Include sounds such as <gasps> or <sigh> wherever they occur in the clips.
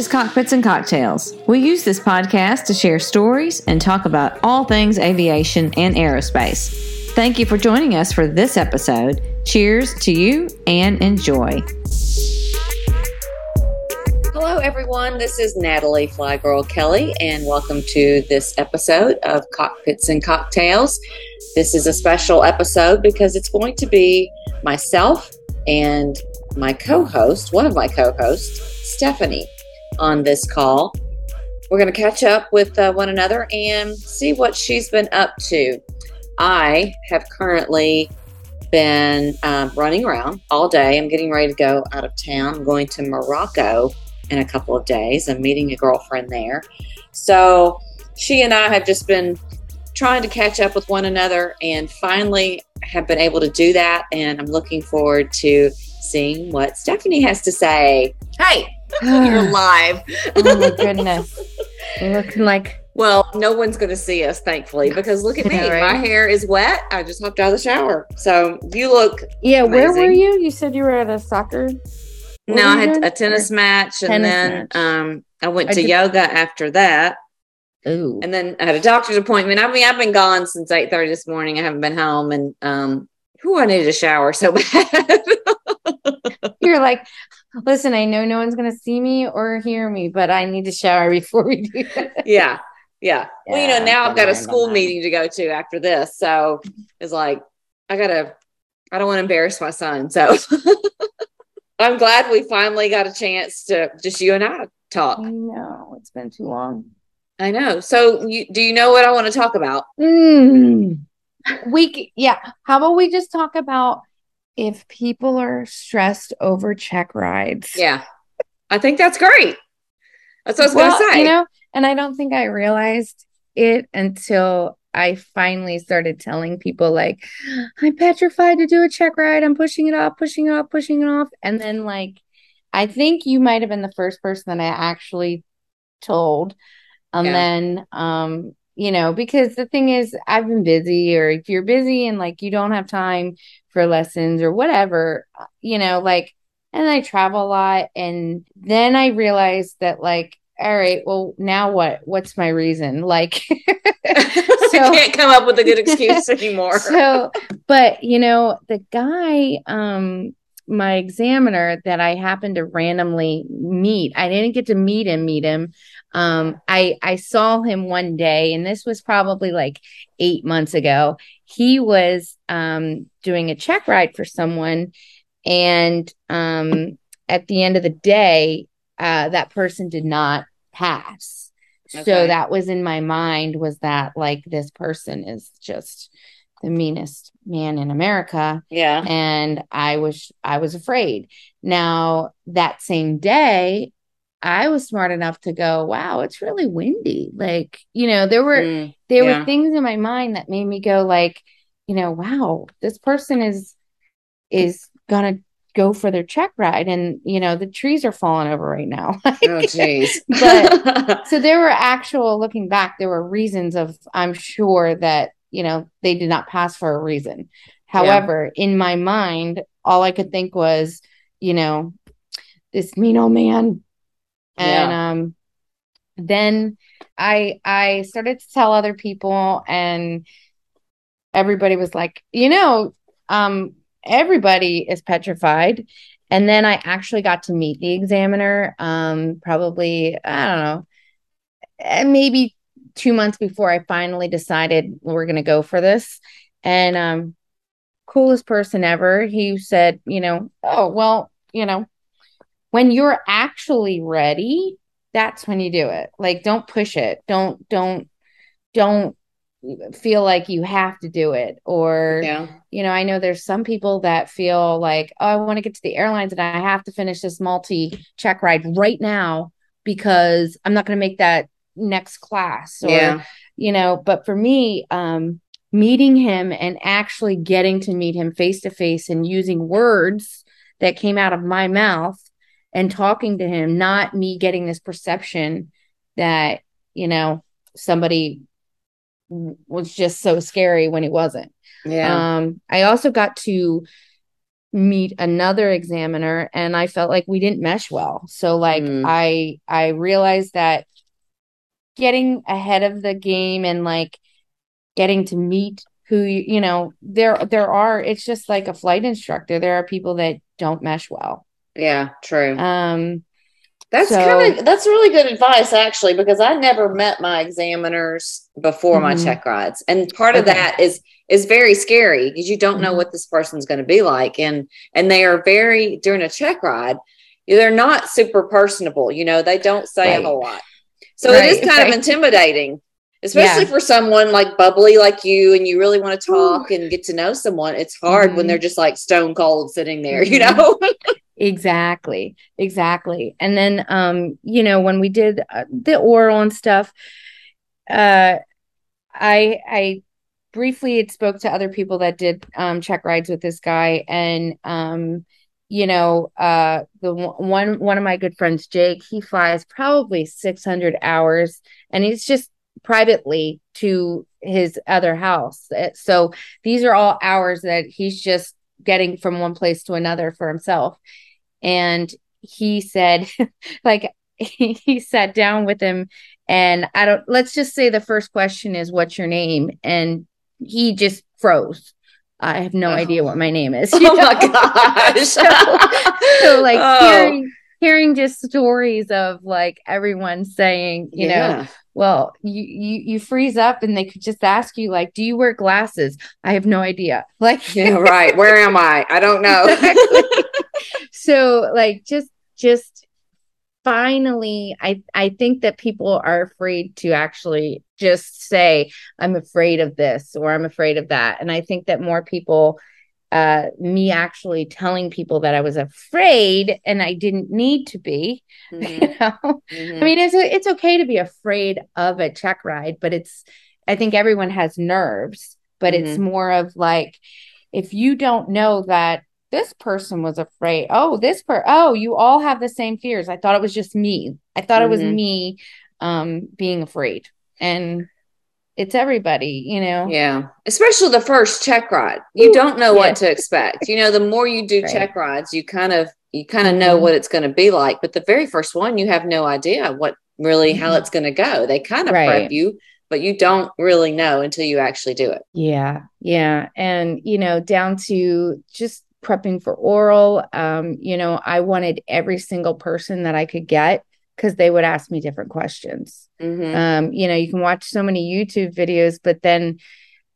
is Cockpits and Cocktails. We use this podcast to share stories and talk about all things aviation and aerospace. Thank you for joining us for this episode. Cheers to you and enjoy. Hello, everyone. This is Natalie Flygirl Kelly, and welcome to this episode of Cockpits and Cocktails. This is a special episode because it's going to be myself and my co host, one of my co hosts, Stephanie, on this call. We're going to catch up with uh, one another and see what she's been up to. I have currently been um, running around all day. I'm getting ready to go out of town. I'm going to Morocco in a couple of days. I'm meeting a girlfriend there. So she and I have just been trying to catch up with one another and finally have been able to do that. And I'm looking forward to seeing what Stephanie has to say. Hey, <laughs> you're <sighs> live. oh my goodness. <laughs> You looking like well, no one's going to see us, thankfully, because look at <laughs> me. Right? My hair is wet. I just hopped out of the shower. So you look. Yeah, amazing. where were you? You said you were at a soccer. No, I had a tennis match, and tennis then match. um, I went I to did... yoga after that. Ooh. And then I had a doctor's appointment. I mean, I've been gone since eight thirty this morning. I haven't been home, and um, who I needed a shower so bad. <laughs> You're like, listen, I know no one's going to see me or hear me, but I need to shower <laughs> before we do that. Yeah. Yeah. Well, you know, now I've got a school meeting to go to after this. So it's like, I got to, I don't want to embarrass my son. So <laughs> I'm glad we finally got a chance to just you and I talk. I know. It's been too long. I know. So you, do you know what I want to talk about? Mm. We, yeah. How about we just talk about if people are stressed over check rides. Yeah. I think that's great. That's what I was well, going to say. You know, and I don't think I realized it until I finally started telling people, like, I'm petrified to do a check ride. I'm pushing it off, pushing it off, pushing it off. And then, like, I think you might have been the first person that I actually told. And yeah. then, um, you know, because the thing is, I've been busy, or if you're busy and like you don't have time for lessons or whatever, uh, you know, like, and I travel a lot. And then I realized that, like, all right, well, now what? What's my reason? Like, <laughs> <laughs> so, I can't come up with a good excuse <laughs> anymore. so, but you know, the guy, um, my examiner that I happened to randomly meet, I didn't get to meet him, meet him. Um, I I saw him one day, and this was probably like eight months ago. He was um doing a check ride for someone, and um at the end of the day, uh, that person did not pass. Okay. So that was in my mind was that like this person is just the meanest man in America. Yeah. And I was I was afraid. Now that same day, I was smart enough to go, wow, it's really windy. Like, you know, there were mm, there yeah. were things in my mind that made me go like, you know, wow, this person is is gonna go for their check ride and you know the trees are falling over right now <laughs> oh jeez <laughs> but <laughs> so there were actual looking back there were reasons of i'm sure that you know they did not pass for a reason however yeah. in my mind all i could think was you know this mean old man and yeah. um then i i started to tell other people and everybody was like you know um everybody is petrified. And then I actually got to meet the examiner, um, probably, I don't know, eh, maybe two months before I finally decided we're going to go for this. And, um, coolest person ever. He said, you know, oh, well, you know, when you're actually ready, that's when you do it. Like, don't push it. Don't, don't, don't feel like you have to do it or yeah. you know i know there's some people that feel like oh i want to get to the airlines and i have to finish this multi check ride right now because i'm not going to make that next class or yeah. you know but for me um meeting him and actually getting to meet him face to face and using words that came out of my mouth and talking to him not me getting this perception that you know somebody was just so scary when it wasn't. Yeah. Um, I also got to meet another examiner and I felt like we didn't mesh well. So like Mm. I I realized that getting ahead of the game and like getting to meet who you, you know there there are it's just like a flight instructor there are people that don't mesh well Yeah, true. um That's So- kind of that's really good advice actually because I never met my examiners before my Mhm. check rides. And part of that is is very scary because you don't know Mhm. what this person's going to be like and and they are very during a check ride they're not super personable, you know, they don't say Right. a whole lot. So it is kind right. of intimidating. Especially Yeah. for someone like bubbly like you and you really want to talk and get to know someone. It's hard when Mhm. they're just like stone cold sitting there, you Mhm. know? <laughs> Exactly. Exactly. And then um you know when we did uh, the oral and stuff uh I I briefly spoke to other people that did um check rides with this guy and um you know uh the one one one of my good friends Jake he flies probably 600 hours and he's just privately to his other house Uh, so these are all hours that he's just getting from one place to another for himself and he said <laughs> like he, sat down with him and i don't let's just say the first question is what's your name and he just froze i have no Oh. idea what my name is <laughs> <laughs> Oh you my gosh. so, so like Oh. hearing hearing just stories of like everyone saying you know well you, you you freeze up and they could just ask you like do you wear glasses i have no idea like Yeah, right. Where am I? I don't know. Exactly. So like just just finally i i think that people are afraid to actually just say i'm afraid of this or i'm afraid of that and i think that more people uh me actually telling people that i was afraid and i didn't need to be Mhm, <laughs> you know mhm. I mean, it's it's okay to be afraid of a check ride, but it's I think everyone has nerves, but it's Mm-hmm. more of like if you don't know that this person was afraid. Oh, this per oh, you all have the same fears. I thought it was just me. I thought it was Mhm. me um being afraid. And it's everybody, you know. yeah. Especially the first check ride. You Ooh, don't know yeah. what to expect. You know, the more you do <laughs> Right. check rides, you kind of you kind of know Mhm. what it's going to be like. But the very first one, you have no idea what really how Mhm. it's going to go. They kind of Right. prep you, but you don't really know until you actually do it. Yeah, yeah. And, you know, down to just prepping for oral, um, you know, I wanted every single person that I could get because they would ask me different questions. Mhm. Um, you know, you can watch so many YouTube videos, but then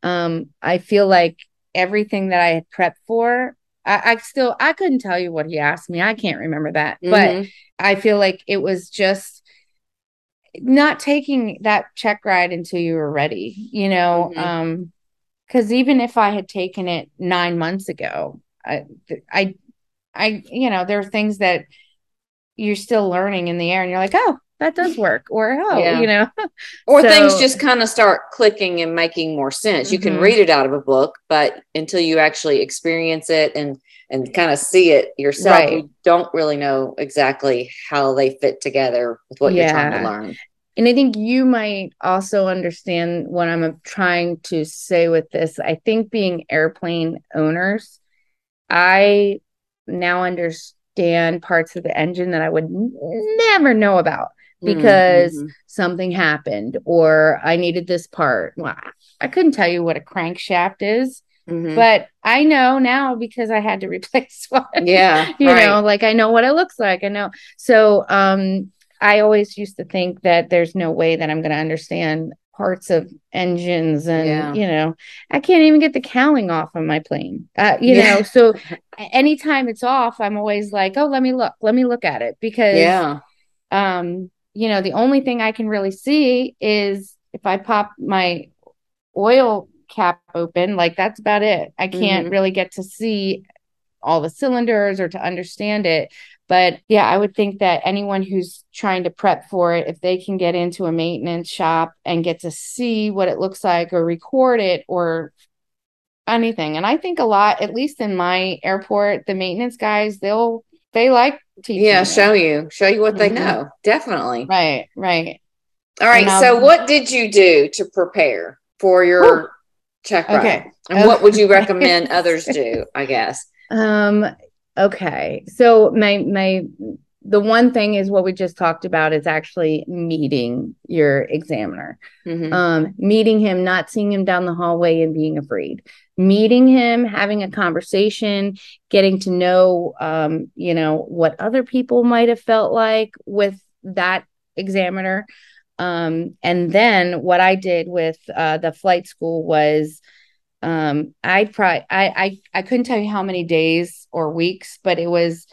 um I feel like everything that I had prepped for, I, I still I couldn't tell you what he asked me. I can't remember that. But Mhm. I feel like it was just not taking that check ride until you were ready, you know. Mhm. Um, because even if I had taken it nine months ago, I, I, I, you know, there are things that you're still learning in the air, and you're like, oh, that does <laughs> work, or oh, Yeah. you know, <laughs> or So- things just kind of start clicking and making more sense. You can Mhm. read it out of a book, but until you actually experience it and and kind of see it yourself, Right. you don't really know exactly how they fit together with what you're trying to learn. And I think you might also understand what I'm trying to say with this. I think being airplane owners, I now understand parts of the engine that I would never know about because Mhm. something happened or I needed this part. Well, I couldn't tell you what a crankshaft is, Mhm. but I know now because I had to <laughs> replace one yeah, <laughs> you right. know like i know what it looks like i know so um i always used to think that there's no way that i'm going to understand parts of engines and Yeah. you know i can't even get the cowling off on my plane uh you Yeah. know so <laughs> anytime it's off i'm always like oh let me look let me look at it because yeah, um you know the only thing i can really see is if i pop my oil cap open like that's about it i can't Mhm. really get to see all the cylinders or to understand it but yeah i would think that anyone who's trying to prep for it if they can get into a maintenance shop and get to see what it looks like or record it or anything and i think a lot at least in my airport the maintenance guys they'll they like teaching yeah. Show you, show you what they Mhm. know. Definitely. right right All right. And, um, so, what did you do to prepare for your check Okay. And what would you recommend <laughs> others do? I guess. Um, okay. So my my the one thing is what we just talked about is actually meeting your examiner. Mm-hmm. Um, meeting him, not seeing him down the hallway and being afraid. Meeting him, having a conversation, getting to know um, you know, what other people might have felt like with that examiner. Um, and then what I did with uh, the flight school was um, I probably I, I I couldn't tell you how many days or weeks, but it was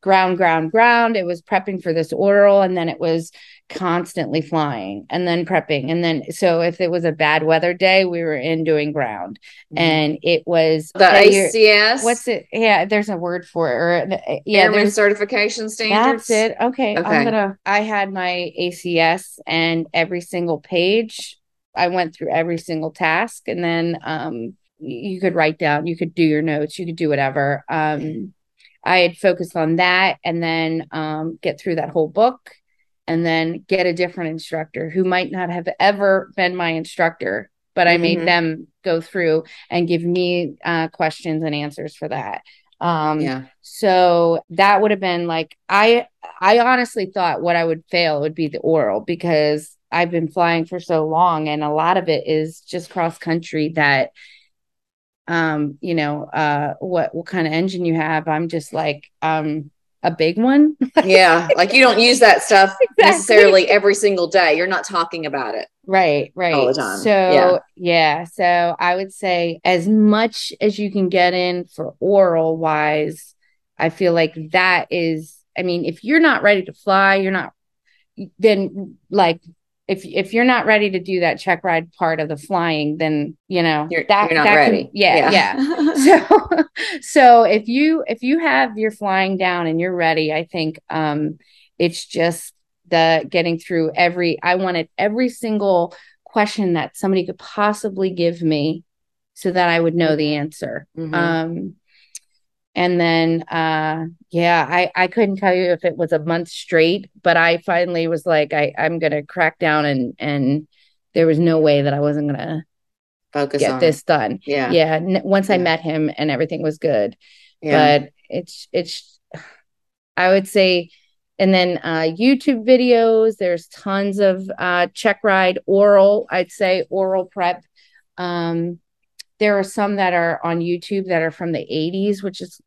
ground, ground, ground. It was prepping for this oral, and then it was constantly flying and then prepping. And then, so if it was a bad weather day, we were in doing ground. Mm-hmm. And it was the ACS. What's it? Yeah, there's a word for it. Or, uh, yeah, Airman there's certification standards. That's it. Okay. okay. I'm gonna, I had my ACS, and every single page, I went through every single task. And then, um, you could write down, you could do your notes, you could do whatever. Um, I had focused on that and then um, get through that whole book and then get a different instructor who might not have ever been my instructor, but I mm-hmm. made them go through and give me uh, questions and answers for that. Um, yeah. So that would have been like I I honestly thought what I would fail would be the oral because I've been flying for so long and a lot of it is just cross country that um, you know, uh, what what kind of engine you have. I'm just like, um, a big one. <laughs> yeah, like you don't use that stuff exactly. necessarily every single day. You're not talking about it. Right, right. All the time. So, yeah. yeah. So I would say as much as you can get in for oral wise, I feel like that is, I mean, if you're not ready to fly, you're not, then like if if you're not ready to do that check ride part of the flying, then you know you're, that, you're not that ready. Can, yeah, yeah. yeah. <laughs> so so if you if you have your flying down and you're ready, I think um it's just the getting through every I wanted every single question that somebody could possibly give me so that I would know the answer. Mm-hmm. Um and then uh yeah i i couldn't tell you if it was a month straight but i finally was like i i'm gonna crack down and and there was no way that i wasn't gonna focus get this it. done yeah yeah N- once yeah. i met him and everything was good yeah. but it's it's i would say and then uh youtube videos there's tons of uh check ride oral i'd say oral prep um there are some that are on YouTube that are from the 80s, which is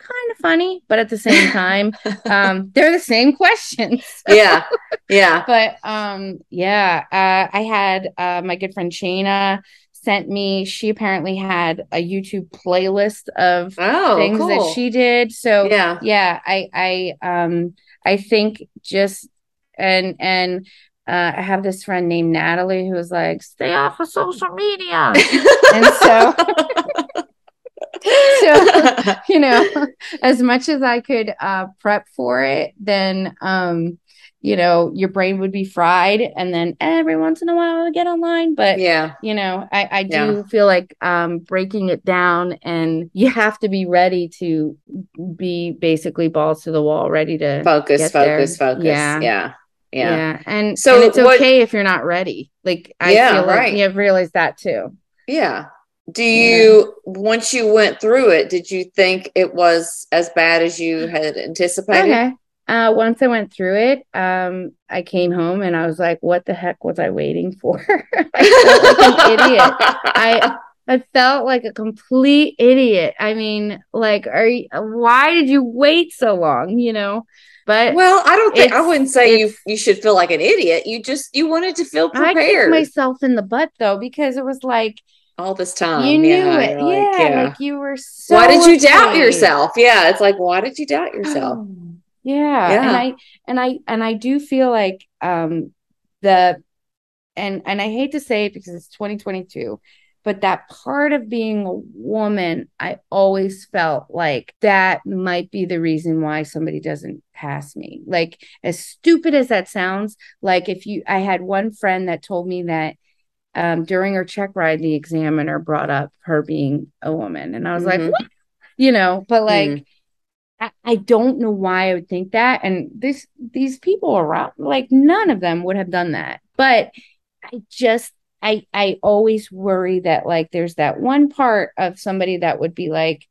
kind of funny, but at the same <laughs> time, um, they're the same questions. <laughs> yeah. Yeah. But um, yeah, uh, I had uh, my good friend Shana sent me, she apparently had a YouTube playlist of oh, things cool. that she did. So yeah, yeah, I, I, um, I think just, and, and, uh, I have this friend named Natalie who's like, stay off of social media. <laughs> and so <laughs> so <laughs> you know <laughs> as much as i could uh, prep for it then um you know your brain would be fried and then every once in a while i would get online but yeah you know i i do yeah. feel like um breaking it down and you have to be ready to be basically balls to the wall ready to focus focus there. focus yeah yeah yeah. yeah. And so and it's okay what, if you're not ready. Like I yeah, feel like right. you've realized that too. Yeah. Do you yeah. once you went through it, did you think it was as bad as you had anticipated? Okay. Uh, once I went through it, um, I came home and I was like, "What the heck was I waiting for?" <laughs> I felt like an idiot. I I felt like a complete idiot. I mean, like, are you, why did you wait so long? You know, but well, I don't think I wouldn't say you you should feel like an idiot. You just you wanted to feel prepared. I kicked myself in the butt though because it was like all this time. You knew yeah, it. Like, yeah, yeah, like you were so Why did you afraid. doubt yourself? Yeah, it's like why did you doubt yourself? yeah. yeah. And I and I and I do feel like um the and and I hate to say it because it's 2022, but that part of being a woman, I always felt like that might be the reason why somebody doesn't pass me. Like as stupid as that sounds, like if you I had one friend that told me that um, during her check ride, the examiner brought up her being a woman. And I was mm-hmm. like, what? You know, but like, mm. I, I, don't know why I would think that. And this, these people around, like, none of them would have done that. But I just, I, I always worry that, like, there's that one part of somebody that would be like,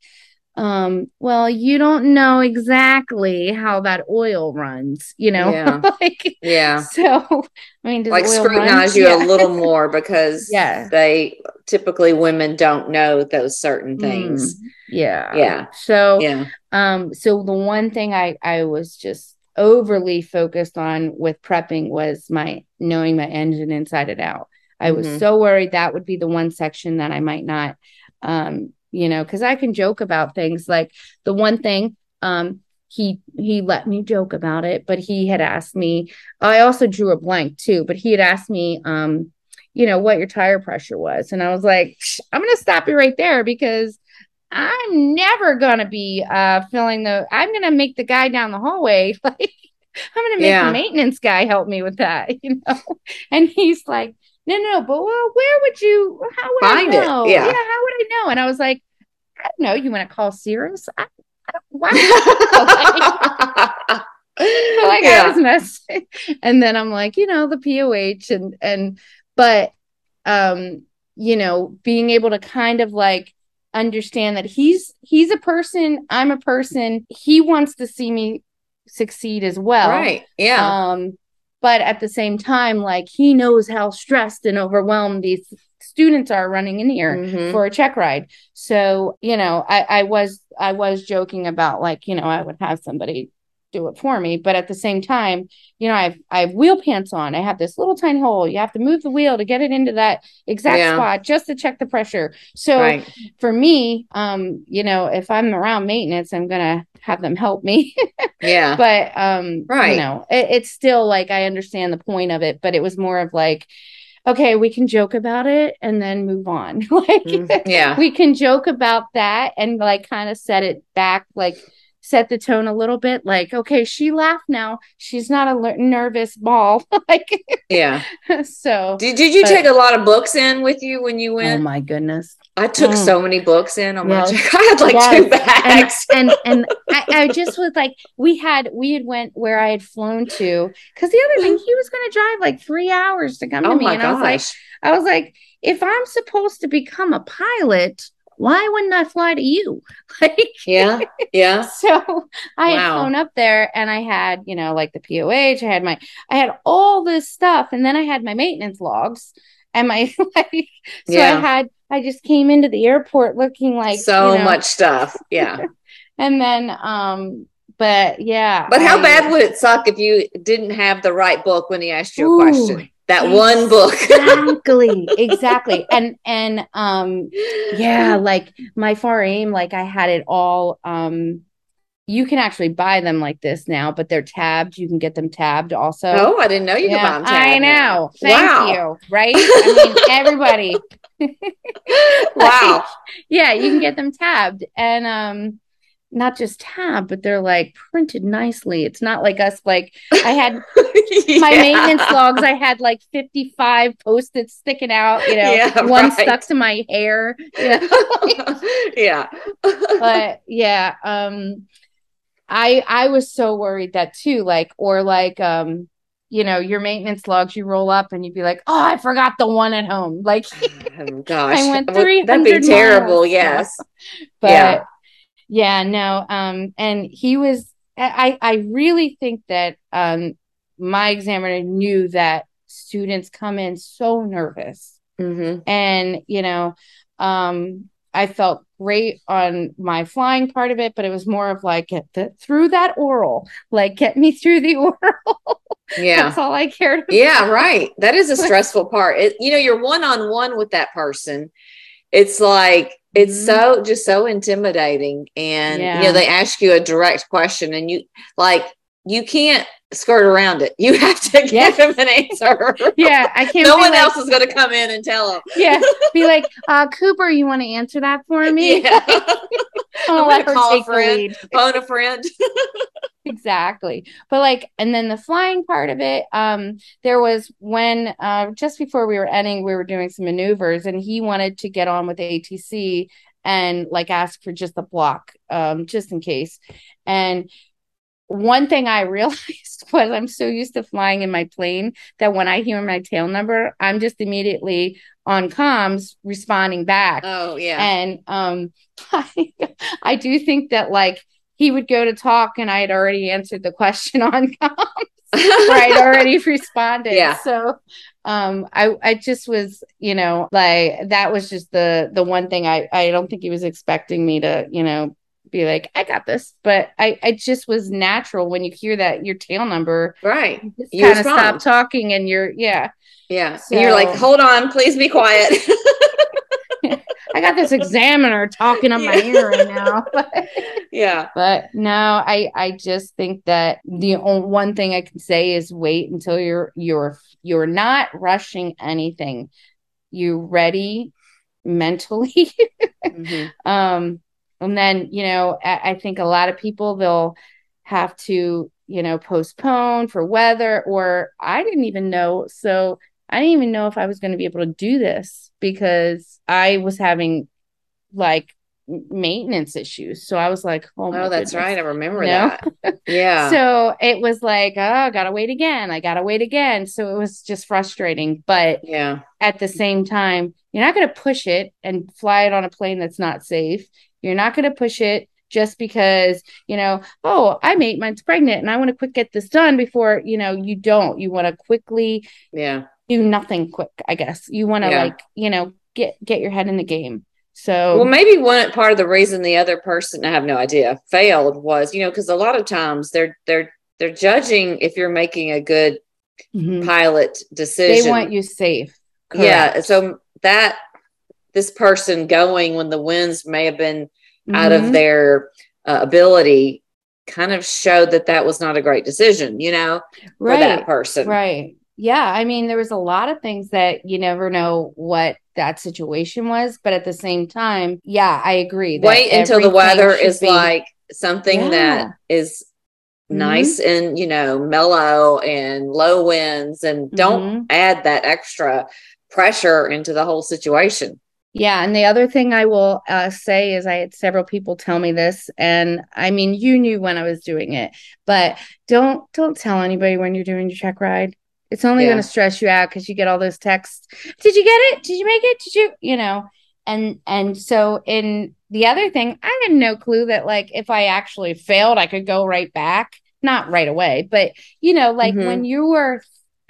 um, well, you don't know exactly how that oil runs, you know? Yeah. <laughs> like, Yeah. so, I mean, does Like scrutinize you <laughs> Yeah. a little more because Yeah. they typically women don't know those certain things. Mm, yeah. Yeah. So, Yeah. um, so the one thing I, I was just overly focused on with prepping was my knowing my engine inside and out. I was Mhm. so worried that would be the one section that I might not, um, you know, because I can joke about things like the one thing, um, he he let me joke about it, but he had asked me. I also drew a blank too, but he had asked me, um, you know, what your tire pressure was, and I was like, "Psh, I'm gonna stop you right there because I'm never gonna be uh filling the. I'm gonna make the guy down the hallway <laughs> like. I'm gonna make Yeah. the maintenance guy help me with that, <laughs> you know. And he's like, no, no, but well, where would you? How would Find I it, know? yeah. how would I know? And I was like, I don't know. You want to call Cirrus? I, I don't, why? So, <laughs> <laughs> like I was messing. And then I'm like, you know, the POH and and but um, you know, being able to kind of like understand that he's he's a person, I'm a person. He wants to see me succeed as well. right. Yeah. Um, but at the same time, like he knows how stressed and overwhelmed these students are running in here Mhm. for a check ride. So, you know, I, I was I was joking about like, you know, I would have somebody do it for me. But at the same time, you know, I've I have wheel pants on. I have this little tiny hole. You have to move the wheel to get it into that exact Yeah. spot just to check the pressure. So right. for me, um, you know, if I'm around maintenance, I'm gonna have them help me. <laughs> Yeah. but um Right. you know it, it's still like i understand the point of it but it was more of like okay we can joke about it and then move on <laughs> like Mhm. yeah. we can joke about that and like kind of set it back like set the tone a little bit like okay she laughed now she's not a nervous ball <laughs> like Yeah. <laughs> so Did, did you But- take a lot of books in with you when you went? oh my goodness I took Mm. so many books in on my Yes. check. <laughs> I had like Yes. two bags. and <laughs> and I, I just was like we had we had went where i had flown to because the other thing he was going to drive like three hours to come oh to me and i was like i was like if i'm supposed to become a pilot why wouldn't i fly to you <laughs> like yeah. Yeah. so i had flown up there and i had you know like the POH i had my i had all this stuff and then i had my maintenance logs and my like so Yeah. i had i just came into the airport looking like so you know, much stuff. Yeah. <laughs> and then um but yeah But how I- bad would it suck if you didn't have the right book when he asked you a Ooh, question? That one book. <laughs> exactly exactly <laughs> and and um yeah like my FAR/AIM like i had it all um you can actually buy them like this now but they're tabbed you can get them tabbed also Oh, I didn't know you Yeah, could buy them. i tabbed now. know thank wow. you right <laughs> i mean everybody wow. <laughs> yeah you can get them tabbed and um not just tabbed but they're like printed nicely it's not like us like i had <laughs> my maintenance logs i had like 55 post-its sticking out you know Yeah, one right. stuck to my hair you know? yeah. but yeah um i i was so worried that too like or like um you know your maintenance logs you roll up and you'd be like oh i forgot the one at home <laughs> like oh, gosh. I went would- 300 That'd be terrible. miles. Yes. <laughs> but Yeah. yeah. no um and he was i i really think that um my examiner knew that students come in so nervous hmm and you know um i felt great on my flying part of it but it was more of like get the, through that oral like get me through the <laughs> oral Yeah. that's all i cared about. Yeah, right. That is a <laughs> stressful part. It, you know, you're one on one with that person. It's like it's Mhm. so just so intimidating, and you know they ask you a direct question, and you like you can't skirt around it. You <laughs> have to give Yeah. them an answer. <laughs> yeah i can't no one like- else is going to come in and tell them. yeah <laughs> be like uh cooper you want to answer that for me Yeah. i'm gonna let her a take the friend. lead Phone a friend. exactly but like and then the flying part of it um there was when uh just before we were ending we were doing some maneuvers and he wanted to get on with atc and like ask for just a block um just in case and one thing I <laughs> realized was I'm so used to flying in my plane that when I hear my tail number, I'm just immediately on comms responding back. Oh yeah. And um I, <laughs> I do think that like he would go to talk and I had already answered the question <laughs> on comms. I'd already responded. Yeah. So um I I just was, you know, like that was just the the one thing I I don't think he was expecting me to, you know, be like, I got this. But I, I just was natural when you hear that your tail number, right. you just kind of stop talking and you're, yeah, Yeah. and you're like, hold on, please be quiet. <laughs> I got this examiner talking on my Yeah. ear right now. <laughs> <laughs> yeah. but no, I, I just think that the only one thing I can say is wait until you're, you're, you're not rushing anything. You ready mentally Mhm. um and then you know I, I think a lot of people they'll have to you know postpone for weather or i didn't even know so i didn't even know if i was going to be able to do this because i was having like maintenance issues so i was like oh, my Oh, that's goodness. right. I remember that. <laughs> Yeah. so it was like oh I gotta wait again i gotta wait again so it was just frustrating but yeah. at the same time, you're not going to push it and fly it on a plane that's not safe. You're not going to push it just because, you know, oh, I'm eight months pregnant and I want to quick get this done before, you know, you don't. You want to quickly Yeah. do nothing quick, I guess. You want to Yeah. like, you know, get get your head in the game. So Well, maybe one part of the reason the other person, I have no idea, failed was, you know, because a lot of times they're they're they're judging if you're making a good mhm. pilot decision. they want you safe. Yeah. So that this person going when the winds may have been out Mhm. of their uh, ability kind of showed that that was not a great decision, you know, for right. that person. Right. Yeah. I mean, there was a lot of things that you never know what that situation was, but at the same time, yeah, I agree. that Wait until the weather is be- like something Yeah. that is nice and you know mellow and low winds and don't Mhm. add that extra pressure into the whole situation Yeah, and the other thing I will uh, say is I had several people tell me this, and I mean, you knew when I was doing it, but don't don't tell anybody when you're doing your check ride. It's only Yeah. going to stress you out because you get all those texts. Did you get it? Did you make it? Did you? You know, and and so in the other thing, I had no clue that like if I actually failed, I could go right back. Not right away, but you know, like Mhm. when you were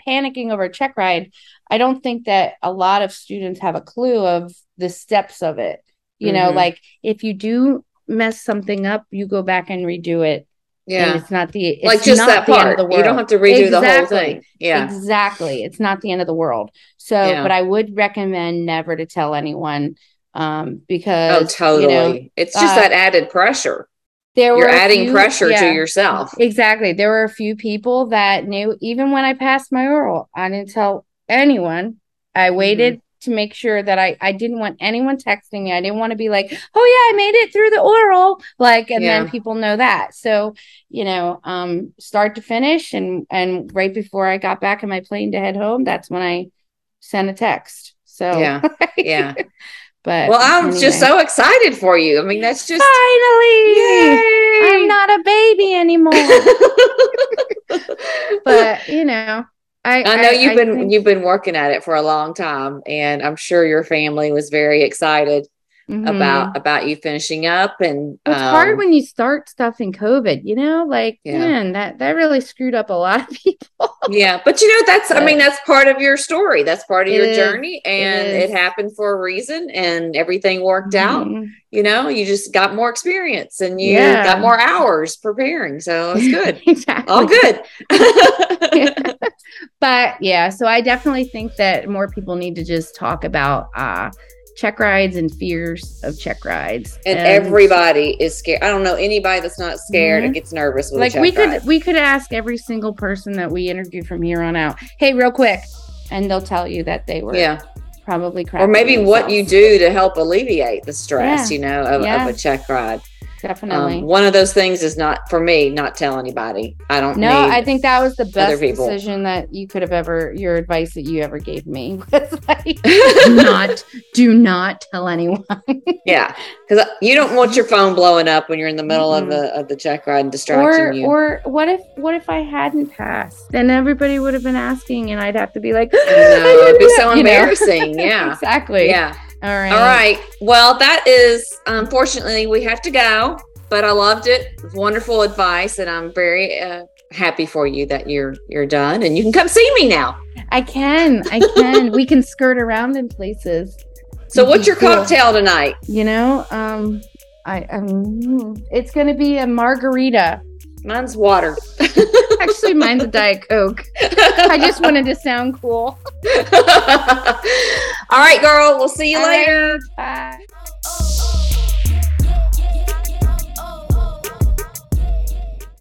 panicking over a check ride, I don't think that a lot of students have a clue of the steps of it. You know, Mhm. like if you do mess something up, you go back and redo it. And yeah it's not the it's like just not that the end of part the world. you don't have to redo the whole thing yeah Exactly. It's not the end of the world. So, Yeah. but I would recommend never to tell anyone um oh because totally you know, it's just uh, that added pressure there you're were adding few- pressure yeah. to yourself Exactly. There were a few people that knew, even when I passed my oral, I didn't tell anyone. I waited to make sure that I, I didn't want anyone texting me. I didn't want to be like, oh yeah, I made it through the oral. Like, and then people know that. So, you know, um, start to finish and, and right before I got back in my plane to head home, that's when I sent a text. So, Yeah. <laughs> yeah but well i'm just so excited for you i mean that's just finally, Yay! I'm not a baby anymore. <laughs> but you know, I I know you've I been think- you've been working at it for a long time, and I'm sure your family was very excited Mhm. about about you finishing up. And it's um, hard when you start stuff in COVID, you know, like Yeah. man, that that really screwed up a lot of <laughs> people. yeah, but you know that's I mean that's part of your story. That's part of your is. journey, and it happened for a reason, and everything worked out. Mhm. You know, you just got more experience, and you Yeah. got more hours preparing, so it's good. <laughs> exactly. All good. <laughs> But yeah, so I definitely think that more people need to just talk about uh check rides and fears of check rides. and everybody is scared. I don't know anybody that's not scared and Mhm. gets nervous with like a check we could ride. we could ask every single person that we interview from here on out, hey, real quick, and they'll tell you that they were Yeah. probably or maybe what you do to help alleviate the stress Yeah. you know of, Yeah. of a check ride Definitely. Um, one of those things is not for me. Not tell anybody. I don't. No, I think that was the best decision that you could have ever. Your advice that you ever gave me <laughs> was like, <laughs> not, do not tell anyone. Yeah, because you don't want your phone blowing up when you're in the middle of Mm-mm. the of the check ride and distracting or, you. or what if, what if I hadn't passed? Then everybody would have been asking, and I'd have to be like, <gasps> I know, it'd be <laughs> so You know? embarrassing. Yeah. exactly. Yeah. All right. All right. Well, that is unfortunately we have to go, but I loved it. Wonderful advice, and I'm very uh, happy for you that you're you're done and you can come see me now. I can. I can. we can skirt around in places. So, what's your Cool. cocktail tonight? You know, um, I um, it's gonna be a margarita. Mine's water. <laughs> Actually, mine's a diet coke. I just wanted to sound cool. <laughs> All right, girl. We'll see you All right, later. Bye.